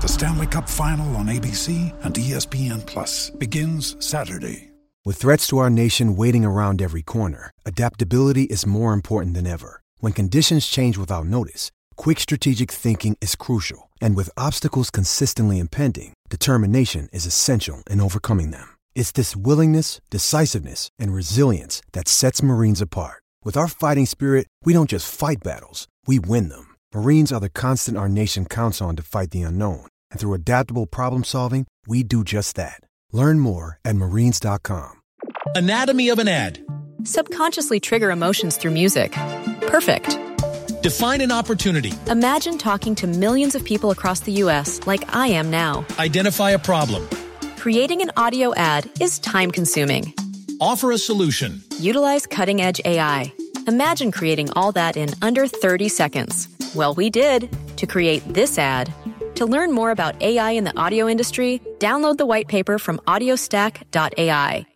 The Stanley Cup Final on ABC and ESPN Plus begins Saturday. With threats to our nation waiting around every corner, adaptability is more important than ever. When conditions change without notice, quick strategic thinking is crucial. And with obstacles consistently impending, determination is essential in overcoming them. It's this willingness, decisiveness, and resilience that sets Marines apart. With our fighting spirit, we don't just fight battles, we win them. Marines are the constant our nation counts on to fight the unknown. And through adaptable problem solving, we do just that. Learn more at marines.com. Anatomy of an ad. Subconsciously trigger emotions through music. Perfect. Define an opportunity. Imagine talking to millions of people across the U.S. like I am now. Identify a problem. Creating an audio ad is time consuming. Offer a solution. Utilize cutting edge AI. Imagine creating all that in under 30 seconds. Well, we did to create this ad. To learn more about AI in the audio industry, download the white paper from audiostack.ai.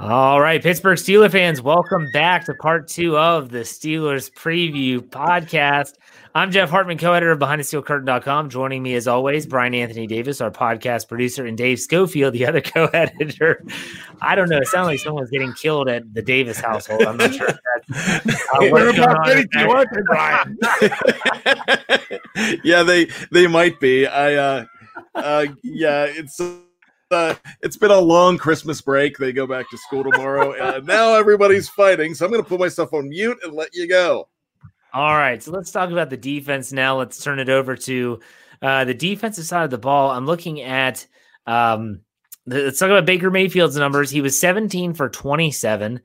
All right, Pittsburgh Steelers fans, welcome back to part two of the Steelers preview podcast. I'm Jeff Hartman, co-editor of BehindTheSteelCurtain.com. Joining me, as always, Brian Anthony Davis, our podcast producer, and Dave Schofield, the other co-editor. I don't know. It sounds like someone's getting killed at the Davis household. I'm not sure if that's uh, what's going on in there. yeah, they they might be. I uh uh yeah, it's uh, it's been a long Christmas break. They go back to school tomorrow, and now everybody's fighting. So I'm going to put myself on mute and let you go. All right, so let's talk about the defense now. Let's turn it over to uh, the defensive side of the ball. I'm looking at um, let's talk about Baker Mayfield's numbers. He was 17 for 27,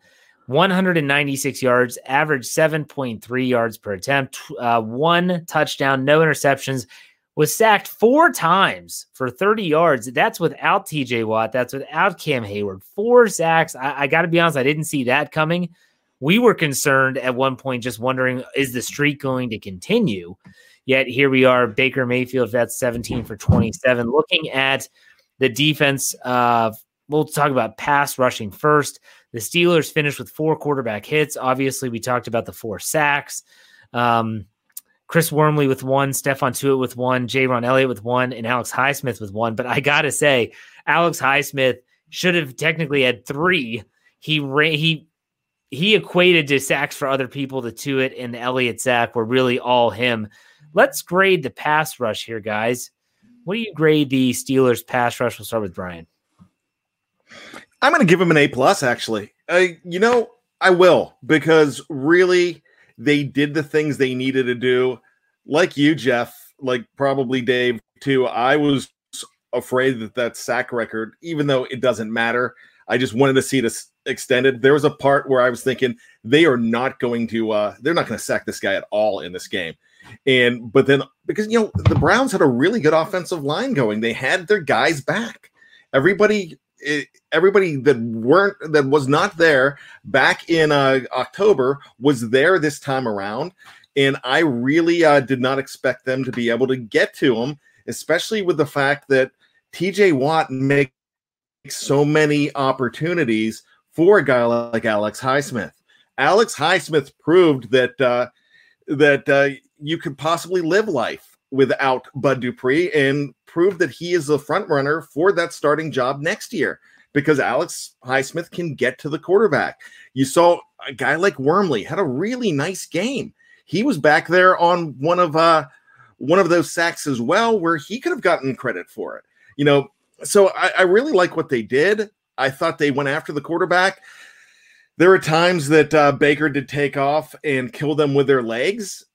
196 yards, average 7.3 yards per attempt, uh, one touchdown, no interceptions. Was sacked four times for 30 yards. That's without TJ Watt. That's without Cam Heyward. Four sacks. I, I got to be honest, I didn't see that coming we were concerned at one point, just wondering, is the streak going to continue? Yet here we are, Baker Mayfield, that's 17 for 27. Looking at the defense, uh, we'll talk about pass rushing first. The Steelers finished with four quarterback hits. Obviously, we talked about the four sacks. Um, Chris Wormley with one, Stephon Tuitt with one, Jayrone Elliott with one, and Alex Highsmith with one. But I got to say, Alex Highsmith should have technically had three. He ran, he he equated to sacks for other people. The Tuitt and the Elliott sack were really all him. Let's grade the pass rush here, guys. What do you grade the Steelers pass rush? We'll start with Brian. I'm going to give him an A plus. Actually, I, you know, I will because really they did the things they needed to do. Like you, Jeff, like probably Dave too. I was afraid that that sack record, even though it doesn't matter, I just wanted to see this extended. There was a part where I was thinking they are not going to uh they're not going to sack this guy at all in this game. And but then because you know the Browns had a really good offensive line going. They had their guys back. Everybody eh, everybody that weren't that was not there back in uh, October was there this time around and I really uh, did not expect them to be able to get to him especially with the fact that TJ Watt makes so many opportunities for a guy like Alex Highsmith. Alex Highsmith proved that uh, that uh, you could possibly live life without Bud Dupree, and proved that he is the front runner for that starting job next year because Alex Highsmith can get to the quarterback. You saw a guy like Wormley had a really nice game. He was back there on one of uh, one of those sacks as well, where he could have gotten credit for it. You know, so I, I really like what they did. I thought they went after the quarterback. There were times that uh, Baker did take off and kill them with their legs,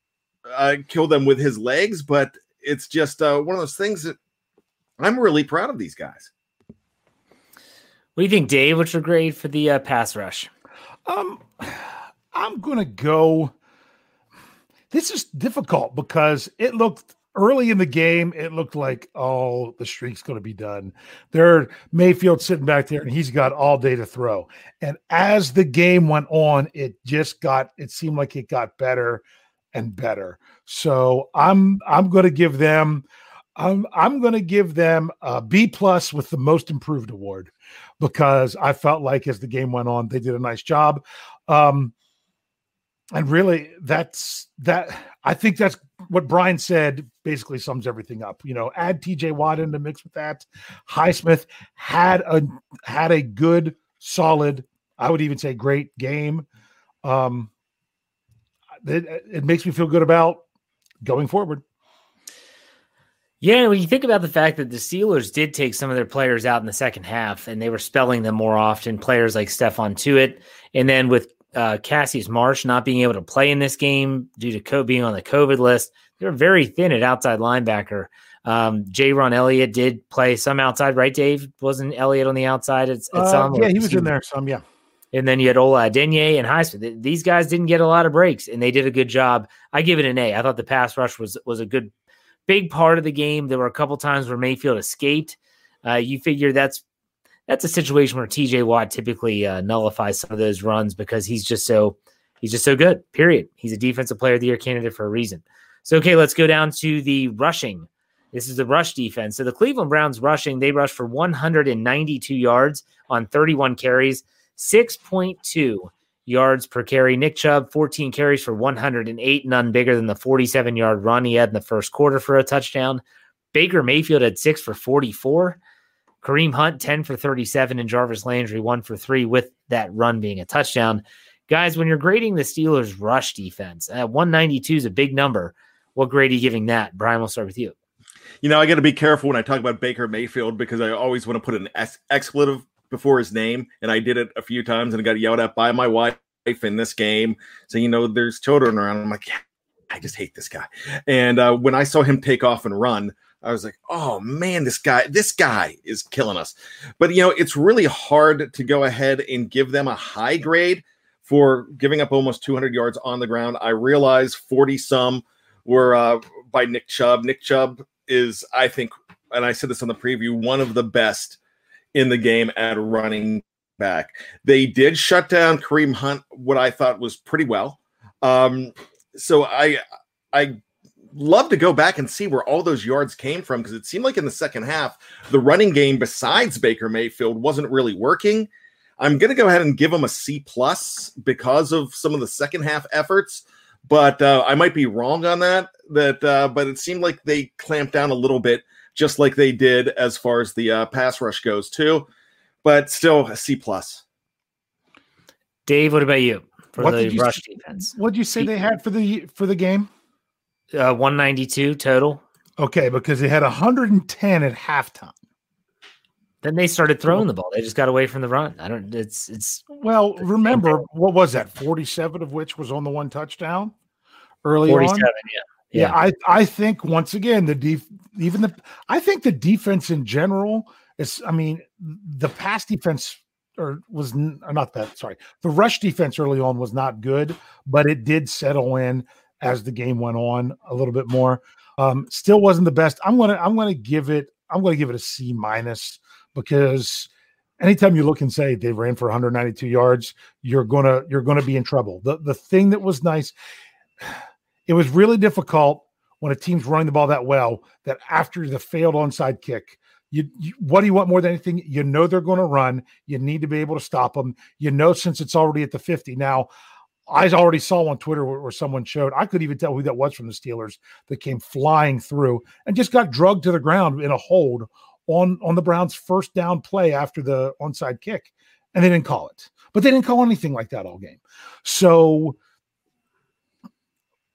uh, kill them with his legs, but it's just uh, one of those things that I'm really proud of these guys. What do you think, Dave? What's your grade for the uh, pass rush? Um, I'm gonna go. This is difficult because it looked early in the game. It looked like oh, the streak's going to be done. There, Mayfield sitting back there, and he's got all day to throw. And as the game went on, it just got. It seemed like it got better and better. So I'm I'm going to give them. I'm I'm going to give them a B plus with the most improved award because I felt like as the game went on, they did a nice job. Um, and really, that's that. I think that's what Brian said. Basically, sums everything up. You know, add T.J. Watt in the mix with that. Highsmith had a had a good, solid. I would even say great game. Um, it, it makes me feel good about going forward. Yeah, when you think about the fact that the Steelers did take some of their players out in the second half and they were spelling them more often, players like Stephon Tuitt, and then with uh, Cassius Marsh not being able to play in this game due to co- being on the COVID list, they were very thin at outside linebacker. Um, Jayrone Elliott did play some outside, right, Dave? Wasn't Elliott on the outside at, at Uh, some? yeah, he was in there some. Yeah. And then you had Ola Adeniyi and Highsmith. These guys didn't get a lot of breaks, and they did a good job. I give it an A. I thought the pass rush was was a good, big part of the game. There were a couple times where Mayfield escaped. Uh, you figure that's that's a situation where T.J. Watt typically uh, nullifies some of those runs because he's just so he's just so good. Period. He's a defensive player of the year candidate for a reason. So okay, let's go down to the rushing. This is the rush defense. So the Cleveland Browns rushing, they rushed for 192 yards on 31 carries, 6.2 yards per carry. Nick Chubb, 14 carries for 108, none bigger than the 47 yard run he had in the first quarter for a touchdown. Baker Mayfield had six for 44. Kareem Hunt, 10 for 37, and Jarvis Landry, one for three, with that run being a touchdown. Guys, when you're grading the Steelers' rush defense, uh, 192 is a big number. What grade are you giving that? Brian, we'll start with you. You know, I got to be careful when I talk about Baker Mayfield because I always want to put an ex- expletive before his name, and I did it a few times and got yelled at by my wife in this game. So you know, there's children around. I'm like, yeah, I just hate this guy. And uh, when I saw him take off and run, I was like, oh man, this guy, this guy is killing us. But you know, it's really hard to go ahead and give them a high grade for giving up almost 200 yards on the ground. I realize 40 some were uh, by Nick Chubb. Nick Chubb is, I think, and I said this on the preview, one of the best in the game at running back. They did shut down Kareem Hunt, what I thought was pretty well. Um, so I, I love to go back and see where all those yards came from because it seemed like in the second half, the running game besides Baker Mayfield wasn't really working. I'm going to go ahead and give them a C plus because of some of the second half efforts, but uh, I might be wrong on that. That, uh, but it seemed like they clamped down a little bit, just like they did as far as the uh, pass rush goes too. But still, a C plus. Dave, what about you for What the you rush s- defense? What did you say they had for the for the game? Uh, 192 total. Okay, because they had 110 at halftime. Then they started throwing the ball. They just got away from the run. I don't. It's it's Well, remember what was that? 47 of which was on the one touchdown early 47. on. Yeah. Yeah, I I think once again the def even the I think the defense in general is I mean the pass defense or was or not that sorry the rush defense early on was not good but it did settle in as the game went on a little bit more. Um still wasn't the best. I'm gonna i'm gonna give it i'm gonna give it a c minus because anytime you look and say they ran for 192 yards you're gonna you're gonna be in trouble. The the thing that was nice it was really difficult when a team's running the ball that well that after the failed onside kick you, you what do you want more than anything? You know they're going to run. You need to be able to stop them you know since it's already at the 50 now i already saw on twitter where, where someone showed i could even tell who that was from the steelers that came flying through and just got drugged to the ground in a hold on on the browns first down play after the onside kick and they didn't call it but they didn't call anything like that all game so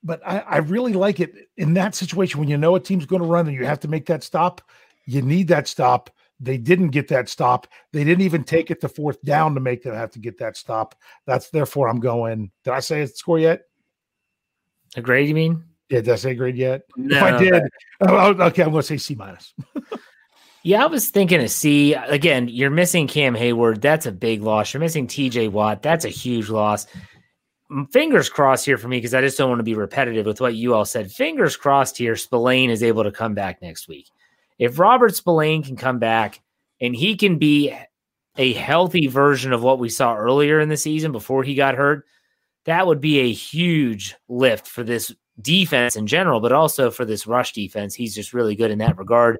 but I, I really like it in that situation when you know a team's going to run and you have to make that stop. You need that stop. They didn't get that stop. They didn't even mm-hmm. take it to fourth down to make them have to get that stop. That's therefore I'm going. Did I say a score yet? A grade, you mean? Yeah, did I say grade yet? No, if I did, but- oh, okay, I'm going to say C minus. Yeah, I was thinking a C. Again, you're missing Cam Heyward. That's a big loss. You're missing TJ Watt. That's a huge loss. Fingers crossed here for me because I just don't want to be repetitive with what you all said. Fingers crossed here, Spillane is able to come back next week. If Robert Spillane can come back and he can be a healthy version of what we saw earlier in the season before he got hurt, that would be a huge lift for this defense in general, but also for this rush defense. He's just really good in that regard.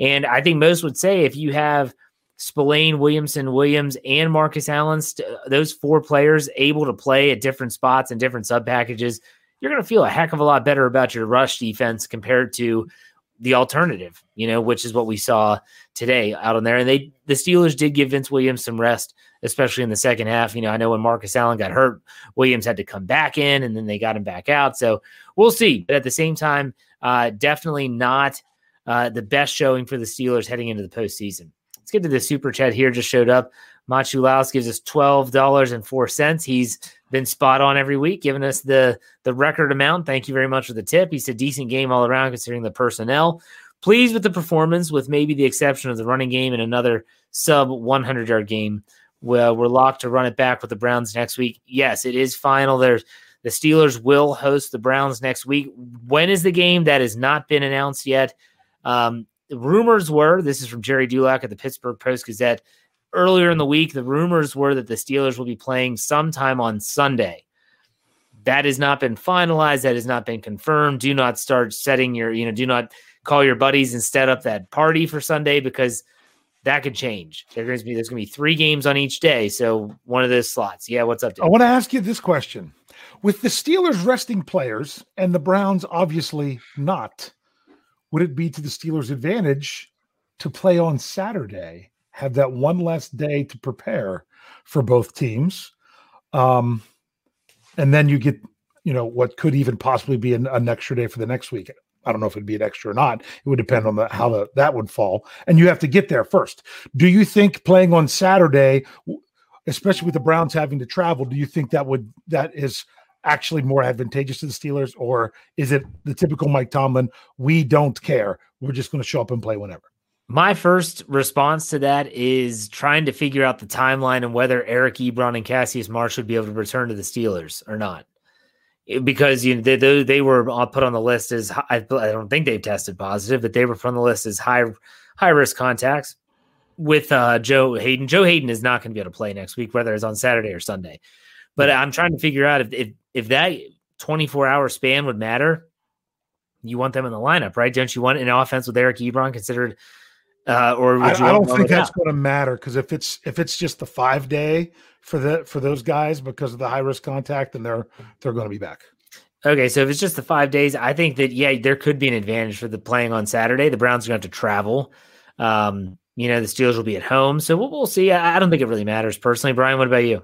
And I think most would say if you have Spillane, Williamson, Williams, and Marcus Allen, st- those four players able to play at different spots and different sub packages, you're going to feel a heck of a lot better about your rush defense compared to the alternative, you know, which is what we saw today out on there. And they, the Steelers did give Vince Williams some rest, especially in the second half. You know, I know when Marcus Allen got hurt, Williams had to come back in and then they got him back out. So we'll see. But at the same time, uh, definitely not uh, the best showing for the Steelers heading into the postseason. Let's get to the super chat here. Just showed up. Machu Laos gives us twelve dollars and four cents. He's been spot on every week, giving us the the record amount. Thank you very much for the tip. He's a decent game all around considering the personnel. Pleased with the performance, with maybe the exception of the running game and another sub 100 yard game. Well, we're locked to run it back with the Browns next week. Yes, it is final. There's the Steelers will host the Browns next week. When is the game? That has not been announced yet. Um, rumors were this is from Gerry Dulac at the Pittsburgh Post Gazette. Earlier in the week, the rumors were that the Steelers will be playing sometime on Sunday. That has not been finalized. That has not been confirmed. Do not start setting your, you know, do not call your buddies and set up that party for Sunday because that could change. There's going to be there's going to be three games on each day, so one of those slots. Yeah, what's up? I want to ask you this question: With the Steelers resting players and the Browns obviously not, would it be to the Steelers' advantage to play on Saturday? Have that one less day to prepare for both teams, um, and then you get, you know, what could even possibly be an, an extra day for the next week. I don't know if it'd be an extra or not. It would depend on the, how the, that would fall, and you have to get there first. Do you think playing on Saturday, especially with the Browns having to travel, do you think that would that is actually more advantageous to the Steelers, or is it the typical Mike Tomlin? We don't care. We're just going to show up and play whenever. My first response to that is trying to figure out the timeline and whether Eric Ebron and Cassius Marsh would be able to return to the Steelers or not. Because you know they, they they were put on the list as I, I don't think they've tested positive, but they were put on the list as high high risk contacts with uh, Joe Haden. Joe Haden is not going to be able to play next week, whether it's on Saturday or Sunday. But I'm trying to figure out if if, if that 24 hour span would matter. You want them in the lineup, right? Don't you want an offense with Eric Ebron considered? Uh, or would I, you I want don't think that's without? going to matter because if it's if it's just the five day for the for those guys because of the high risk contact, then they're they're going to be back. Okay, so if it's just the five days, I think that yeah, there could be an advantage for the playing on Saturday. The Browns are going to have to travel. Um, you know, the Steelers will be at home, so we'll, we'll see. I, I don't think it really matters personally. Brian, what about you?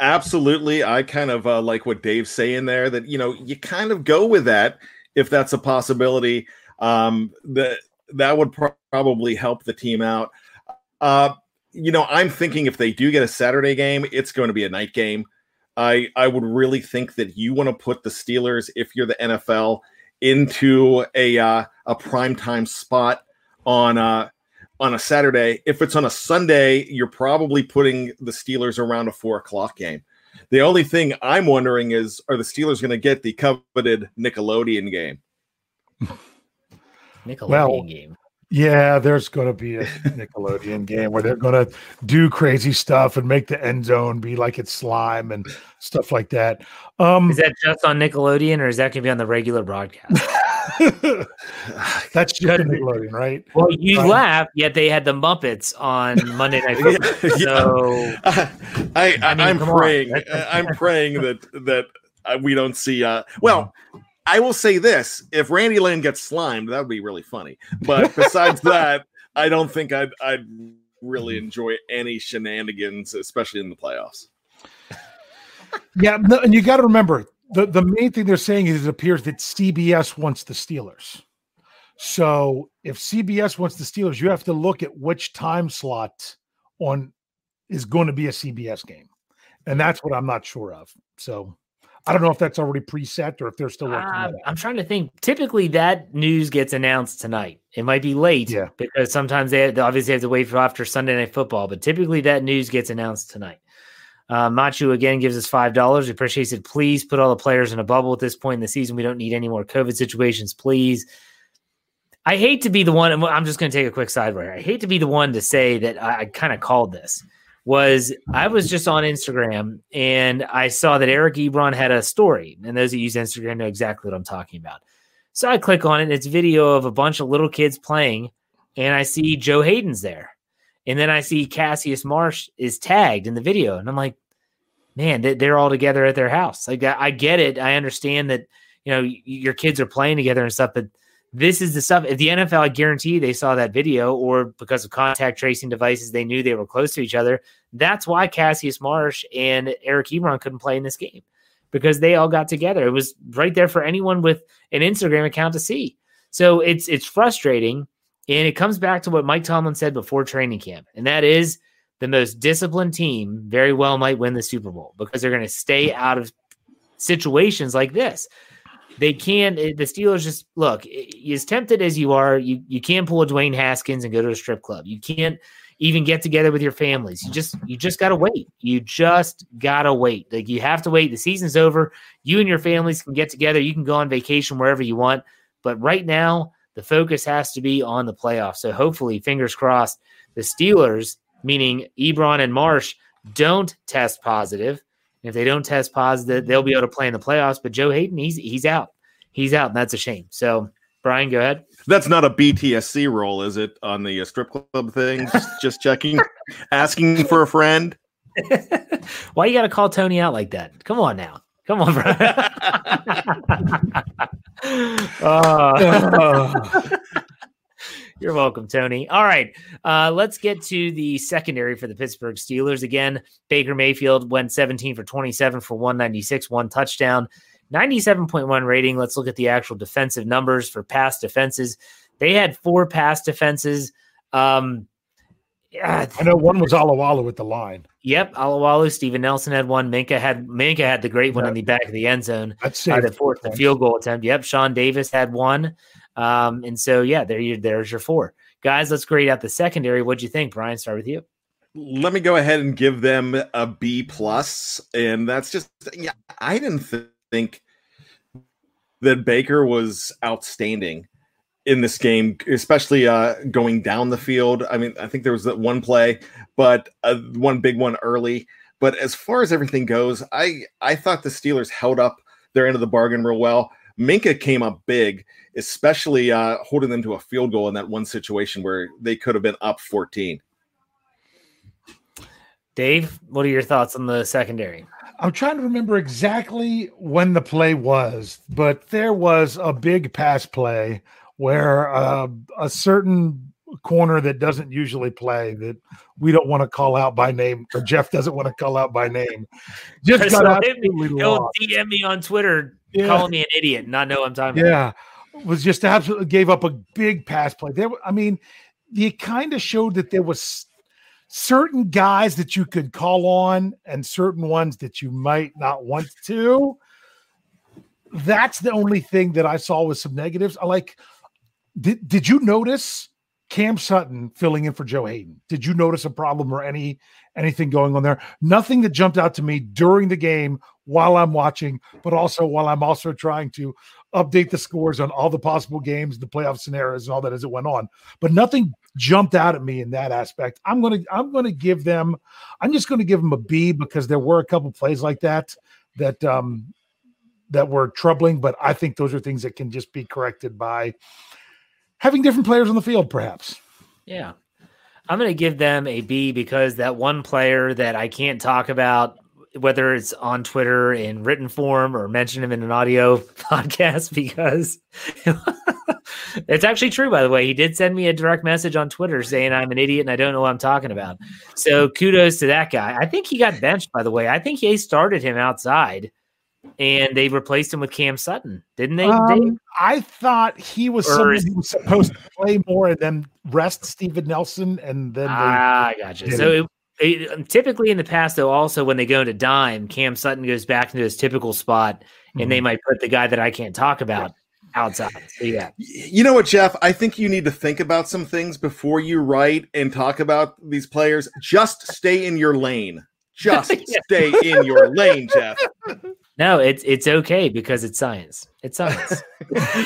Absolutely. I kind of uh, like what Dave's saying there that, you know, you kind of go with that if that's a possibility. Um, that that would pro- probably help the team out. Uh, you know, I'm thinking if they do get a Saturday game, it's going to be a night game. I I would really think that you want to put the Steelers, if you're the NFL, into a uh, a primetime spot on uh on a Saturday. If it's on a Sunday, you're probably putting the Steelers around a four o'clock game. The only thing I'm wondering is, are the Steelers going to get the coveted Nickelodeon game? Nickelodeon Well, game. Yeah, there's going to be a Nickelodeon game where they're going to do crazy stuff and make the end zone be like it's slime and stuff like that. Um, Is that just on Nickelodeon, or is that going to be on the regular broadcast? that's just Nickelodeon, right? well, you Right. laugh, yet they had the Muppets on Monday Night Football. Yeah. So I, I, I mean, am come praying. That's- I'm praying that that uh, we don't see. Uh, well, I will say this: if Randy Lane gets slimed, that would be really funny. But besides that, I don't think I'd I'd really enjoy any shenanigans, especially in the playoffs. Yeah, no, and you got to remember the the main thing they're saying is it appears that CBS wants the Steelers. So if CBS wants the Steelers, you have to look at which time slot on is going to be a CBS game. And that's what I'm not sure of. So I don't know if that's already preset or if they're still working. Uh, I'm trying to think. Typically, that news gets announced tonight. It might be late, yeah, because sometimes they, they obviously have to wait for after Sunday Night Football. But typically, that news gets announced tonight. Uh, Machu again gives us five dollars. Appreciates it. Please put all the players in a bubble at this point in the season. We don't need any more COVID situations, please. I hate to be the one. I'm just going to take a quick sidebar. I hate to be the one to say that I, I kind of called this. Was I was just on Instagram and I saw that Eric Ebron had a story, and those that use Instagram know exactly what I'm talking about. So I click on it. And it's video of a bunch of little kids playing, and I see Joe Haden's there, and then I see Cassius Marsh is tagged in the video, and I'm like, man, they're all together at their house. Like I get it. I understand that you know your kids are playing together and stuff, but this is the stuff. If the NFL, I guarantee they saw that video, or because of contact tracing devices, they knew they were close to each other. That's why Cassius Marsh and Eric Ebron couldn't play in this game because they all got together. It was right there for anyone with an Instagram account to see. So it's it's frustrating, and it comes back to what Mike Tomlin said before training camp, and that is the most disciplined team very well might win the Super Bowl because they're going to stay out of situations like this. They can. Eh, the Steelers just look as tempted as you are. You you can't pull a Dwayne Haskins and go to a strip club. You can't even get together with your families. You just you just gotta wait. You just gotta wait. Like you have to wait. The season's over. You and your families can get together. You can go on vacation wherever you want. But right now, the focus has to be on the playoffs. So hopefully, fingers crossed, the Steelers, meaning Ebron and Marsh, don't test positive if they don't test positive, they'll be able to play in the playoffs. But Joe Haden, he's he's out. He's out, and that's a shame. So, Brian, go ahead. That's not a BTSC role, is it? On the uh, strip club thing, just, just checking, asking for a friend. Why you got to call Tony out like that? Come on now. Come on, bro. uh, You're welcome, Tony. All right. Uh, let's get to the secondary for the Pittsburgh Steelers. Again, Baker Mayfield went 17 for 27 for 196, one touchdown, 97.1 rating. Let's look at the actual defensive numbers for pass defenses. They had four pass defenses. Um, yeah, I know one was Alualu with the line. Yep, Alualu. Steven Nelson had one. Minkah had Minkah had the great one yeah. in the back of the end zone. That's uh, the fourth the field goal attempt. Yep, Sean Davis had one. Um, and so, yeah, there you there's your four guys. Let's grade out the secondary. What'd you think, Brian? Start with you. Let me go ahead and give them a B plus, and that's just yeah. I didn't th- think that Baker was outstanding in this game, especially uh, going down the field. I mean, I think there was that one play, but uh, one big one early. But as far as everything goes, I I thought the Steelers held up their end of the bargain real well. Minkah came up big, especially uh, holding them to a field goal in that one situation where they could have been up 14. Dave, what are your thoughts on the secondary? I'm trying to remember exactly when the play was, but there was a big pass play where uh, a certain corner that doesn't usually play that we don't want to call out by name or Jeff doesn't want to call out by name just got absolutely He'll DM me on Twitter yeah. calling me an idiot, not know I'm talking yeah. About. Was just absolutely gave up a big pass play. There, I mean, you kind of showed that there was certain guys that you could call on and certain ones that you might not want to. That's the only thing that I saw with some negatives. I like did, did you notice Cam Sutton filling in for Joe Haden. Did you notice a problem or any anything going on there? Nothing that jumped out to me during the game while I'm watching, but also while I'm also trying to update the scores on all the possible games, the playoff scenarios, and all that as it went on. But nothing jumped out at me in that aspect. I'm gonna I'm gonna give them I'm just gonna give them a B because there were a couple plays like that that um that were troubling, but I think those are things that can just be corrected by having different players on the field, perhaps. Yeah. I'm going to give them a B because that one player that I can't talk about whether it's on Twitter in written form or mention him in an audio podcast because it's actually true, by the way. He did send me a direct message on Twitter saying I'm an idiot and I don't know what I'm talking about. So kudos to that guy. I think he got benched, by the way. I think he started him outside and they replaced him with Cam Sutton, didn't they? Um, I thought he was Or who was supposed to play more and then rest Steven Nelson, and then they, Ah, I gotcha. So it, Um, typically in the past, though, also when they go into dime, Cam Sutton goes back into his typical spot, and they mm-hmm. might put the guy that I can't talk about outside. So yeah, You know what, Jeff? I think you need to think about some things before you write and talk about these players. Just stay in your lane. Just stay in your lane, Jeff. no, it's it's okay because it's science. It's science.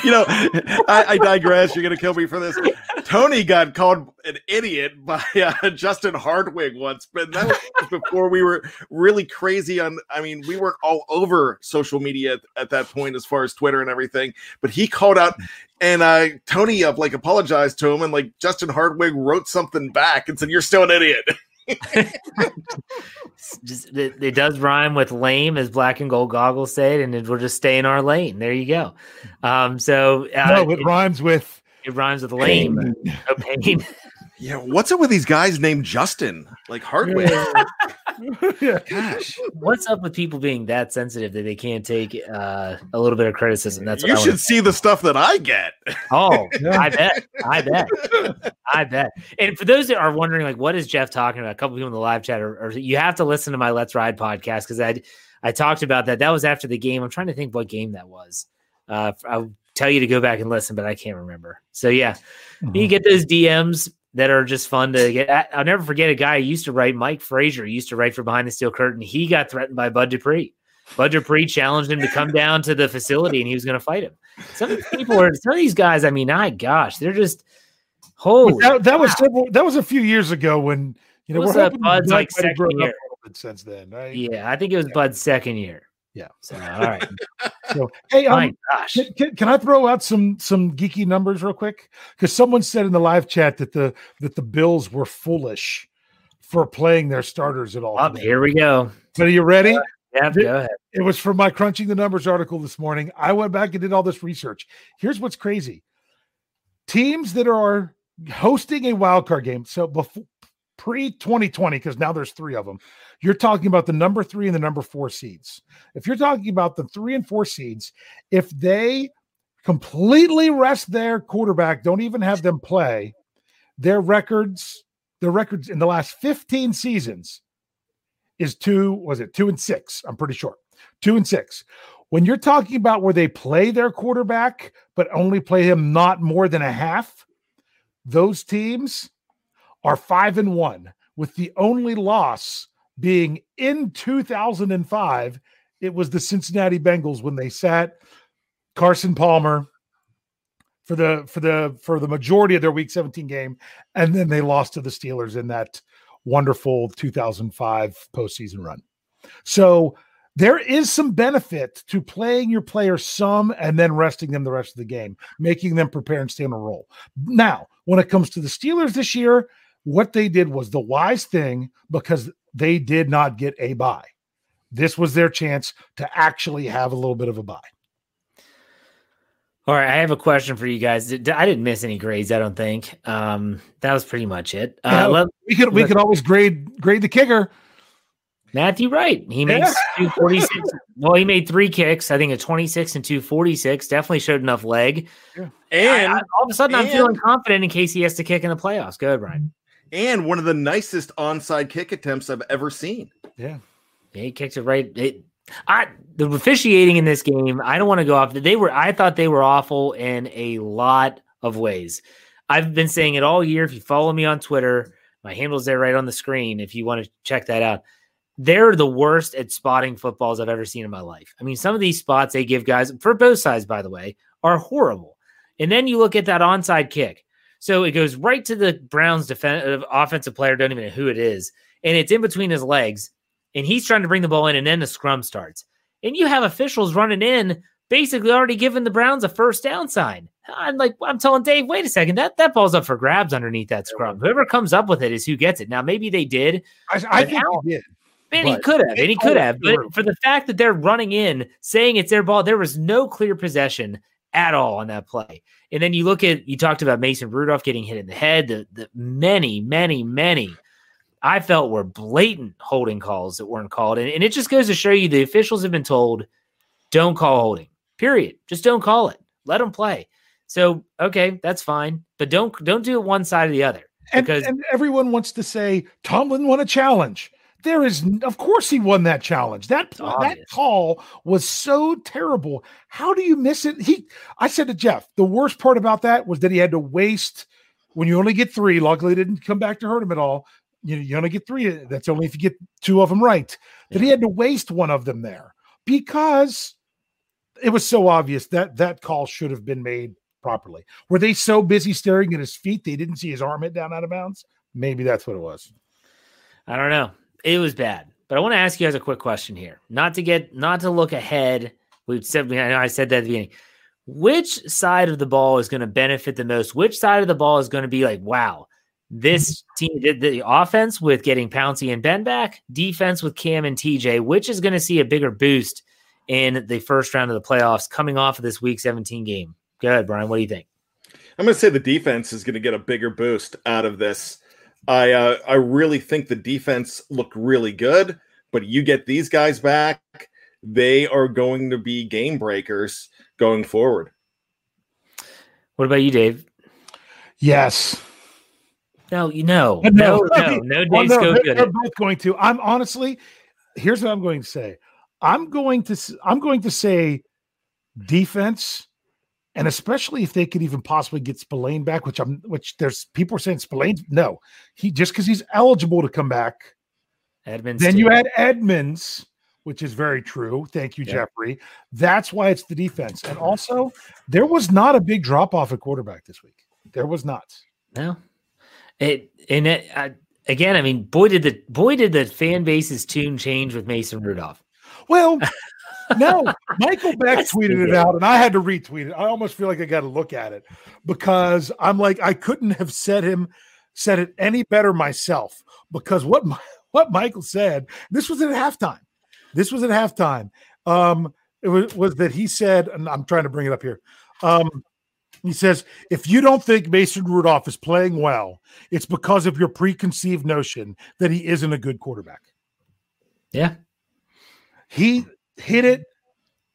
You know, I, I digress. You're going to kill me for this. Tony got called an idiot by uh, Justin Hartwig once, but that was before we were really crazy on. I mean, we weren't all over social media at, at that point as far as Twitter and everything. But he called out, and uh, Tony up like apologized to him, and like Justin Hartwig wrote something back and said, "You're still an idiot." It's just it, it does rhyme with lame, as Black and Gold Goggles said, and it will just stay in our lane. There you go. Um, so uh, no, it it, rhymes with it rhymes with lame. No pain. Yeah, what's up with these guys named Justin? Like Hartwig. yeah. Gosh, What's up with people being that sensitive that they can't take uh, a little bit of criticism? That's what you I should see the stuff that I get. Oh, I bet. I bet. I bet. And for those that are wondering, like, what is Jeff talking about? A couple people in the live chat, or, or you have to listen to my Let's Ride podcast because I I talked about that. That was after the game. I'm trying to think what game that was. Uh, I'll tell you to go back and listen, but I can't remember. So yeah, you get those DMs that are just fun to get. I- I'll never forget a guy who used to write. Mike Frazier used to write for Behind the Steel Curtain. He got threatened by Bud Dupree. Bud Dupree challenged him to come down to the facility, and he was going to fight him. Some of these people are some of these guys. I mean, my gosh, they're just holy. that, that was several, that was a few years ago when you know Was we're that Bud's, like, might have grown second year? a little bit since then, right? Yeah, I think it was Bud's second year. Yeah. So all right. So hey, my um, gosh. can, can, I throw out some some geeky numbers real quick? Because someone said in the live chat that the that the Bills were foolish for playing their starters at all. Here we go. So are you ready? Yeah, Did- go ahead. It was from my crunching the numbers article this morning. I went back and did all this research. Here's what's crazy: teams that are hosting a wild card game. So before pre 2020, because now there's three of them. You're talking about the number three and the number four seeds. If you're talking about the three and four seeds, if they completely rest their quarterback, don't even have them play, their records, their records in the last 15 seasons is two, was it two and six? I'm pretty sure. Two and six. When you're talking about where they play their quarterback, but only play him not more than a half, those teams are five and one, with the only loss being in 2005. It was the Cincinnati Bengals when they sat Carson Palmer for the for the for the majority of their week 17 game, and then they lost to the Steelers in that wonderful 2005 postseason run. So there is some benefit to playing your players some and then resting them the rest of the game, making them prepare and stay on a roll. Now, when it comes to the Steelers this year, what they did was the wise thing because they did not get a buy. This was their chance to actually have a little bit of a buy. All right, I have a question for you guys. Did- I didn't miss any grades, I don't think. Um, that was pretty much it. Uh, Yeah. let- We could we could always grade grade the kicker. Matthew Wright. He makes 246. well, he made three kicks. I think a 26 and 246. Definitely showed enough leg. And I- I- all of a sudden, I'm feeling confident in case he has to kick in the playoffs. Go ahead, Ryan. And one of the nicest onside kick attempts I've ever seen. Yeah. Yeah, he kicked it right. It, I the officiating in this game. I don't want to go off. They were. I thought they were awful in a lot of ways. I've been saying it all year. If you follow me on Twitter, my handle's there right on the screen. If you want to check that out, they're the worst at spotting footballs I've ever seen in my life. I mean, some of these spots they give guys for both sides, by the way, are horrible. And then you look at that onside kick. So it goes right to the Browns' defensive offensive player. Don't even know who it is, and it's in between his legs and he's trying to bring the ball in, and then the scrum starts. And you have officials running in, basically already giving the Browns a first down sign. I'm like, I'm telling Dave, wait a second, that that ball's up for grabs underneath that scrum. Whoever comes up with it is who gets it. Now, maybe they did, I, I think he did. and he could have, and he could have. But for the fact that they're running in, saying it's their ball, there was no clear possession at all on that play. And then you look at, you talked about Mason Rudolph getting hit in the head, the, the many, many, many I felt were blatant holding calls that weren't called. And, and it just goes to show you the officials have been told don't call holding. Period. Just don't call it. Let them play. So okay, that's fine, but don't don't do it one side or the other. And, Because and everyone wants to say Tomlin won a challenge. There is, of course, he won that challenge. That that call was so terrible. How do you miss it? He, I said to Jeff, the worst part about that was that he had to waste when you only get three. Luckily, it didn't come back to hurt him at all. You you only get three. That's only if you get two of them right. That he had to waste one of them there because it was so obvious that that call should have been made properly. Were they so busy staring at his feet they didn't see his arm hit down out of bounds? Maybe that's what it was. I don't know. It was bad. But I want to ask you guys a quick question here. Not to get not to look ahead. We've said I know I said that at the beginning. Which side of the ball is going to benefit the most? Which side of the ball is going to be like, wow, this team did the offense with getting Pouncey and Ben back, defense with Cam and TJ, which is going to see a bigger boost in the first round of the playoffs coming off of this week 17 game. Go ahead, Brian. What do you think? I'm going to say the defense is going to get a bigger boost out of this. I uh, I really think the defense looked really good, but you get these guys back, they are going to be game breakers going forward. What about you, Dave? Yes. No, you know, But no, no, okay. no, Well, Dave no, Schofield. they're, they're both going to. I'm honestly, here's what I'm going to say. I'm going to I'm going to say defense, and especially if they could even possibly get Spillane back, which I'm which there's people are saying Spillane. No, he just because he's eligible to come back. Edmunds. Then too. you had Edmunds, which is very true. Thank you, Yeah. Jeffrey. That's why it's the defense. And also, there was not a big drop off at quarterback this week. There was not. No, it and it, I, again. I mean, boy did the boy did the fan base's tune change with Mason Rudolph. Well, no, Michael Beck tweeted it out, and I had to retweet it. I almost feel like I got to look at it because I'm like, I couldn't have said him said it any better myself. Because what what Michael said, this was at halftime. This was at halftime. Um, it was, was that he said, and I'm trying to bring it up here. Um, he says, if you don't think Mason Rudolph is playing well, it's because of your preconceived notion that he isn't a good quarterback. Yeah, He hit it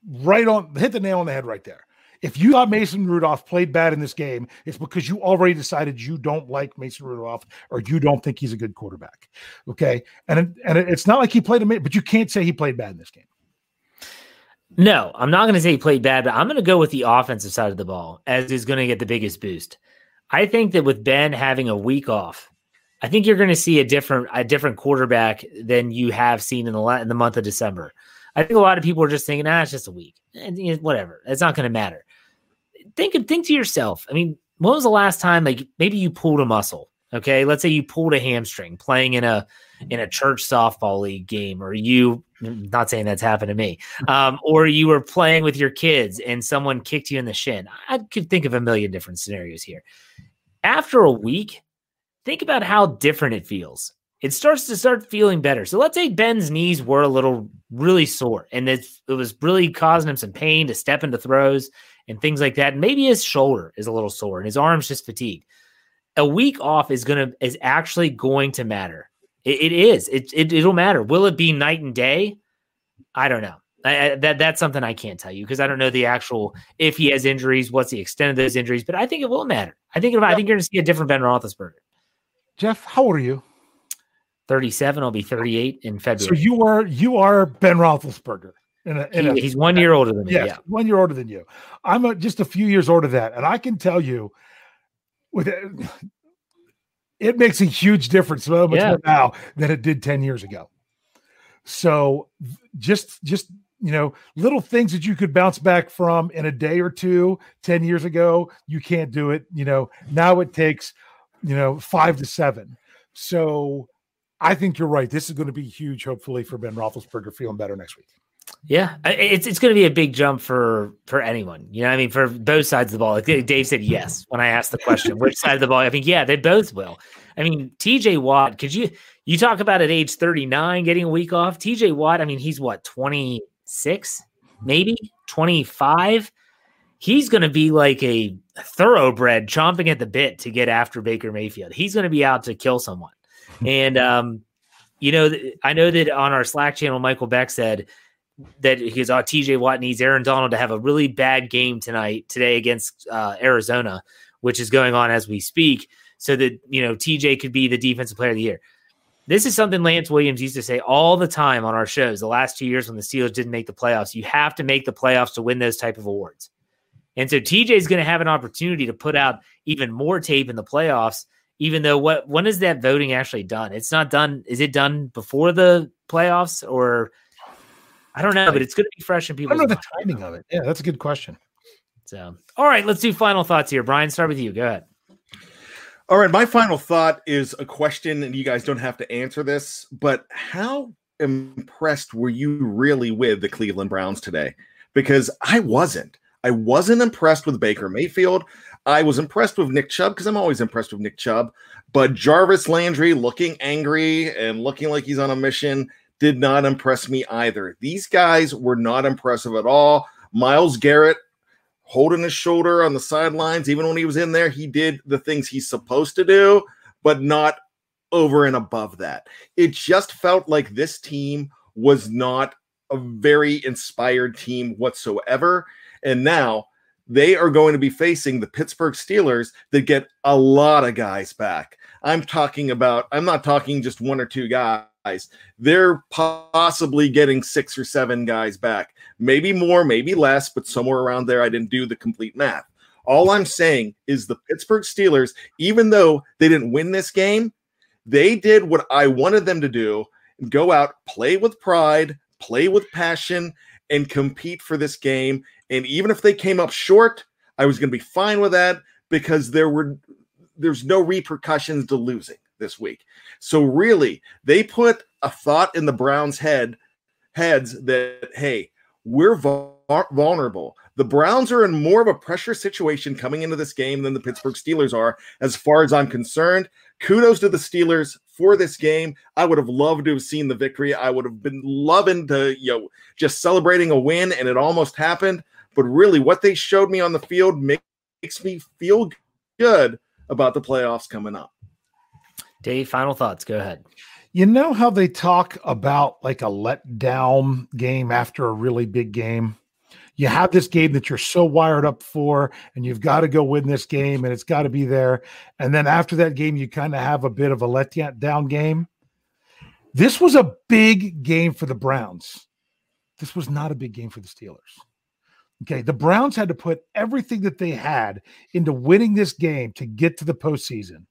right on, hit the nail on the head right there. If you thought Mason Rudolph played bad in this game, it's because you already decided you don't like Mason Rudolph or you don't think he's a good quarterback. Okay, and and it's not like he played a minute, but you can't say he played bad in this game. no, I'm not going to say he played bad, but I'm going to go with the offensive side of the ball as is going to get the biggest boost. I think that with Ben having a week off, I think you're going to see a different a different quarterback than you have seen in the in the month of December. I think a lot of people are just thinking, ah, it's just a week, and you know, whatever. It's not going to matter. Think think to yourself. I mean, when was the last time like maybe you pulled a muscle? Okay, let's say you pulled a hamstring playing in a in a church softball league game, or you not saying that's happened to me, um, or you were playing with your kids and someone kicked you in the shin. I could think of a million different scenarios here. After a week, think about how different it feels. It starts to start feeling better. So let's say Ben's knees were a little really sore and it, it was really causing him some pain to step into throws and things like that. Maybe his shoulder is a little sore and his arm's just fatigued. A week off is gonna is actually going to matter. It, it is. It, it it'll matter. Will it be night and day? I don't know. I, I- that that's something I can't tell you because I don't know the actual if he has injuries, what's the extent of those injuries. But I think it will matter. I think I think you're going to see a different Ben Roethlisberger. Jeff, how old are you? 37. I'll be 38 in February. So you are you are Ben Roethlisberger. In a, in a, he's one year older than me. Yes, Yeah. one year older than you. I'm a, just a few years older than that, and I can tell you, with uh, it makes a huge difference so much Yeah. now than it did ten years ago. So just just you know little things that you could bounce back from in a day or two 10 years ago you can't do it you know now it takes you know five to seven so i think you're right this is going to be huge hopefully for ben roethlisberger feeling better next week Yeah, it's it's going to be a big jump for for anyone. You know, I mean, for both sides of the ball. Like Dave said, yes. When I asked the question, which side of the ball? I think, yeah, they both will. I mean, T.J. Watt. Could you you talk about at age thirty nine getting a week off? T.J. Watt. I mean, he's what twenty six, maybe twenty five. He's going to be like a thoroughbred, chomping at the bit to get after Baker Mayfield. He's going to be out to kill someone. and um, you know, I know that on our Slack channel, Michael Beck said that because uh, TJ Watt needs Aaron Donald to have a really bad game tonight today against uh, Arizona, which is going on as we speak, so that you know TJ could be the defensive player of the year. This is something Lance Williams used to say all the time on our shows the last two years when the Steelers didn't make the playoffs. You have to make the playoffs to win those type of awards. And so TJ is going to have an opportunity to put out even more tape in the playoffs. Even though what when is that voting actually done? It's not done. Is it done before the playoffs or I don't know, but it's going to be fresh in I people's. don't know the minds. timing of it. Yeah, that's a good question. So, all right, let's do final thoughts here. Brian, start with you. Go ahead. All right, my final thought is a question, and you guys don't have to answer this, but how impressed were you really with the Cleveland Browns today? Because I wasn't. I wasn't impressed with Baker Mayfield. I was impressed with Nick Chubb because I'm always impressed with Nick Chubb. But Jarvis Landry looking angry and looking like he's on a mission did not impress me either. These guys were not impressive at all. Myles Garrett holding his shoulder on the sidelines, even when he was in there, he did the things he's supposed to do, but not over and above that. It just felt like this team was not a very inspired team whatsoever. And now they are going to be facing the Pittsburgh Steelers that get a lot of guys back. I'm talking about, I'm not talking just one or two guys. They're possibly getting six or seven guys back, maybe more, maybe less, but somewhere around there. I didn't do the complete math. All I'm saying is the Pittsburgh Steelers, even though they didn't win this game, they did what I wanted them to do go out, play with pride, play with passion, and compete for this game. And even if they came up short, I was going to be fine with that because there were there's no repercussions to losing this week. So really, they put a thought in the Browns' head heads that hey, we're vulnerable. The Browns are in more of a pressure situation coming into this game than the Pittsburgh Steelers are, as far as I'm concerned. Kudos to the Steelers for this game. I would have loved to have seen the victory. I would have been loving to, you know, just celebrating a win, and it almost happened. But really, what they showed me on the field makes me feel good about the playoffs coming up. Dave, final thoughts. Go ahead. You know how they talk about like a letdown game after a really big game? You have this game that you're so wired up for, and you've got to go win this game, and it's got to be there. And then after that game, you kind of have a bit of a letdown game. This was a big game for the Browns. This was not a big game for the Steelers. Okay. The Browns had to put everything that they had into winning this game to get to the postseason.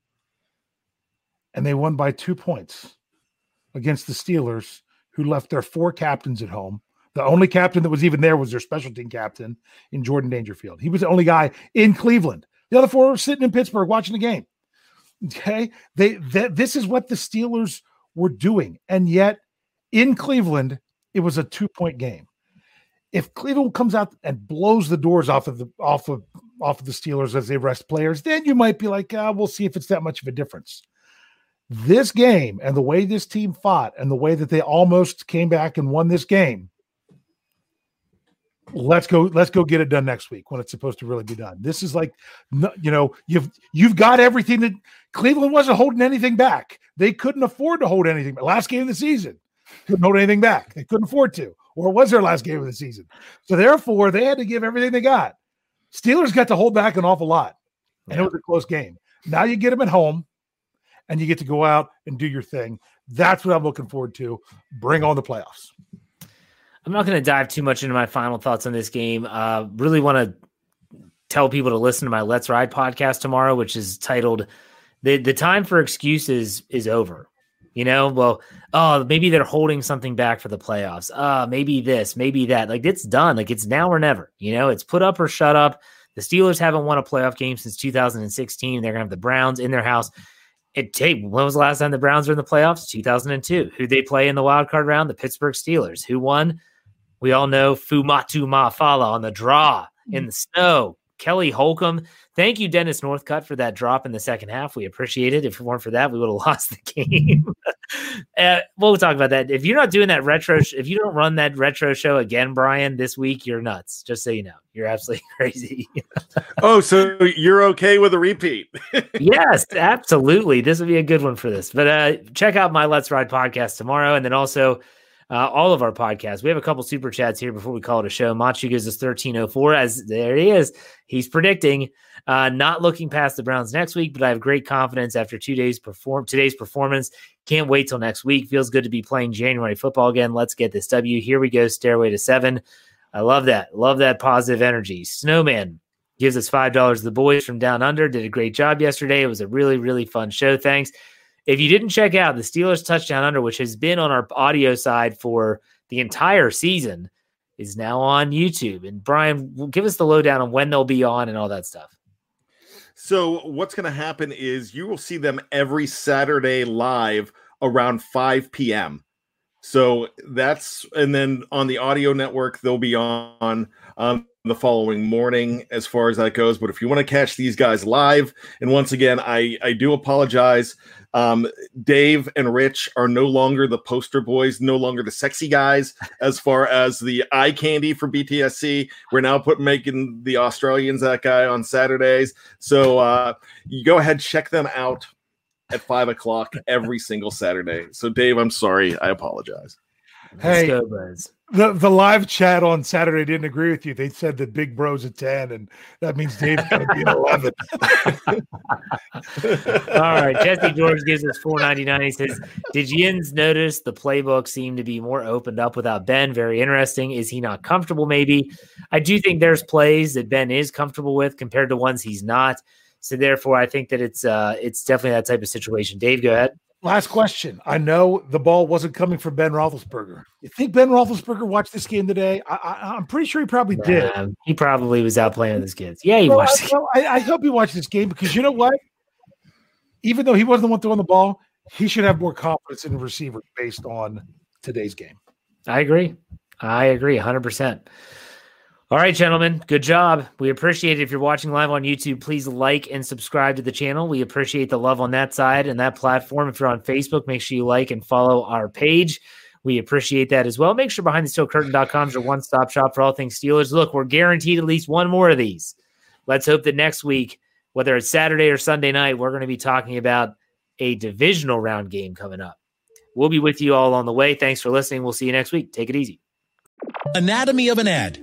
And they won by two points against the Steelers, who left their four captains at home. The only captain that was even there was their special team captain in Jordan Dangerfield. He was the only guy in Cleveland. The other four were sitting in Pittsburgh watching the game. Okay. They that this is what the Steelers were doing. And yet in Cleveland, it was a two-point game. If Cleveland comes out and blows the doors off of the off of off of the Steelers as they rest players, then you might be like, ah, we'll see if it's that much of a difference this game and the way this team fought and the way that they almost came back and won this game let's go let's go get it done next week when it's supposed to really be done this is like you know you've you've got everything that cleveland wasn't holding anything back they couldn't afford to hold anything back. last game of the season couldn't hold anything back they couldn't afford to or was their last game of the season so therefore they had to give everything they got steelers got to hold back an awful lot and it was a close game now you get them at home and you get to go out and do your thing. That's what I'm looking forward to. Bring on the playoffs. I'm not going to dive too much into my final thoughts on this game. Uh, really want to tell people to listen to my Let's Ride podcast tomorrow, which is titled "the The time for excuses is over." You know, well, oh, maybe they're holding something back for the playoffs. Uh, maybe this, maybe that. Like it's done. Like it's now or never. You know, it's put up or shut up. The Steelers haven't won a playoff game since 2016. They're gonna have the Browns in their house. It take when was the last time the Browns were in the playoffs? 2002. Who they play in the wild card round? The Pittsburgh Steelers. Who won? We all know Fuamatu-Ma'afala on the draw in the snow. Kelly Holcomb. Thank you, Dennis Northcutt, for that drop in the second half. We appreciate it. If it weren't for that, we would have lost the game. uh, we'll talk about that. If you're not doing that retro, sh- if you don't run that retro show again, Brian, this week, you're nuts. Just so you know, you're absolutely crazy. oh, so you're okay with a repeat? yes, absolutely. This would be a good one for this. But uh, check out my Let's Ride podcast tomorrow, and then also uh, all of our podcasts. We have a couple super chats here before we call it a show. Machu gives us 1304 as there he is. He's predicting uh, not looking past the Browns next week, but I have great confidence after two days perform today's performance. Can't wait till next week. Feels good to be playing January football again. Let's get this W. Here we go. Stairway to seven. I love that. Love that positive energy. Snowman gives us five dollars. The boys from down under did a great job yesterday. It was a really, really fun show. Thanks. If you didn't check out the Steelers touchdown under, which has been on our audio side for the entire season, is now on YouTube. And Brian, give us the lowdown on when they'll be on and all that stuff. So what's going to happen is you will see them every Saturday live around 5 p.m. So that's and then on the audio network they'll be on um, the following morning as far as that goes. But if you want to catch these guys live, and once again, I I do apologize. Um, Dave and Rich are no longer the poster boys, no longer the sexy guys as far as the eye candy for BTSC. We're now put making the Australians that guy on Saturdays. So uh, you go ahead, check them out at five o'clock every single Saturday. So Dave, I'm sorry, I apologize. Hey, the the live chat on Saturday didn't agree with you. They said that Big Bro's a ten, and that means Dave's going to be an eleven. All right, Jesse George gives us four ninety nine. He says, "Did Yins notice the playbook seemed to be more opened up without Ben? Very interesting. Is he not comfortable? Maybe. I do think there's plays that Ben is comfortable with compared to ones he's not. So therefore, I think that it's uh it's definitely that type of situation. Dave, go ahead." Last question. I know the ball wasn't coming from Ben Roethlisberger. You think Ben Roethlisberger watched this game today? I, am pretty sure he probably did. he probably was out playing with his kids. Yeah, he watched. I, I, hope he watched this game because you know what? Even though he wasn't the one throwing the ball, he should have more confidence in the receiver based on today's game. I agree. I agree 100%. All right, gentlemen, good job. We appreciate it. If you're watching live on YouTube, please like and subscribe to the channel. We appreciate the love on that side and that platform. If you're on Facebook, make sure you like and follow our page. We appreciate that as well. Make sure behind the steel curtain.com is your one stop shop for all things Steelers. Look, we're guaranteed at least one more of these. Let's hope that next week, whether it's Saturday or Sunday night, we're going to be talking about a divisional round game coming up. We'll be with you all on the way. Thanks for listening. We'll see you next week. Take it easy. Anatomy of an ad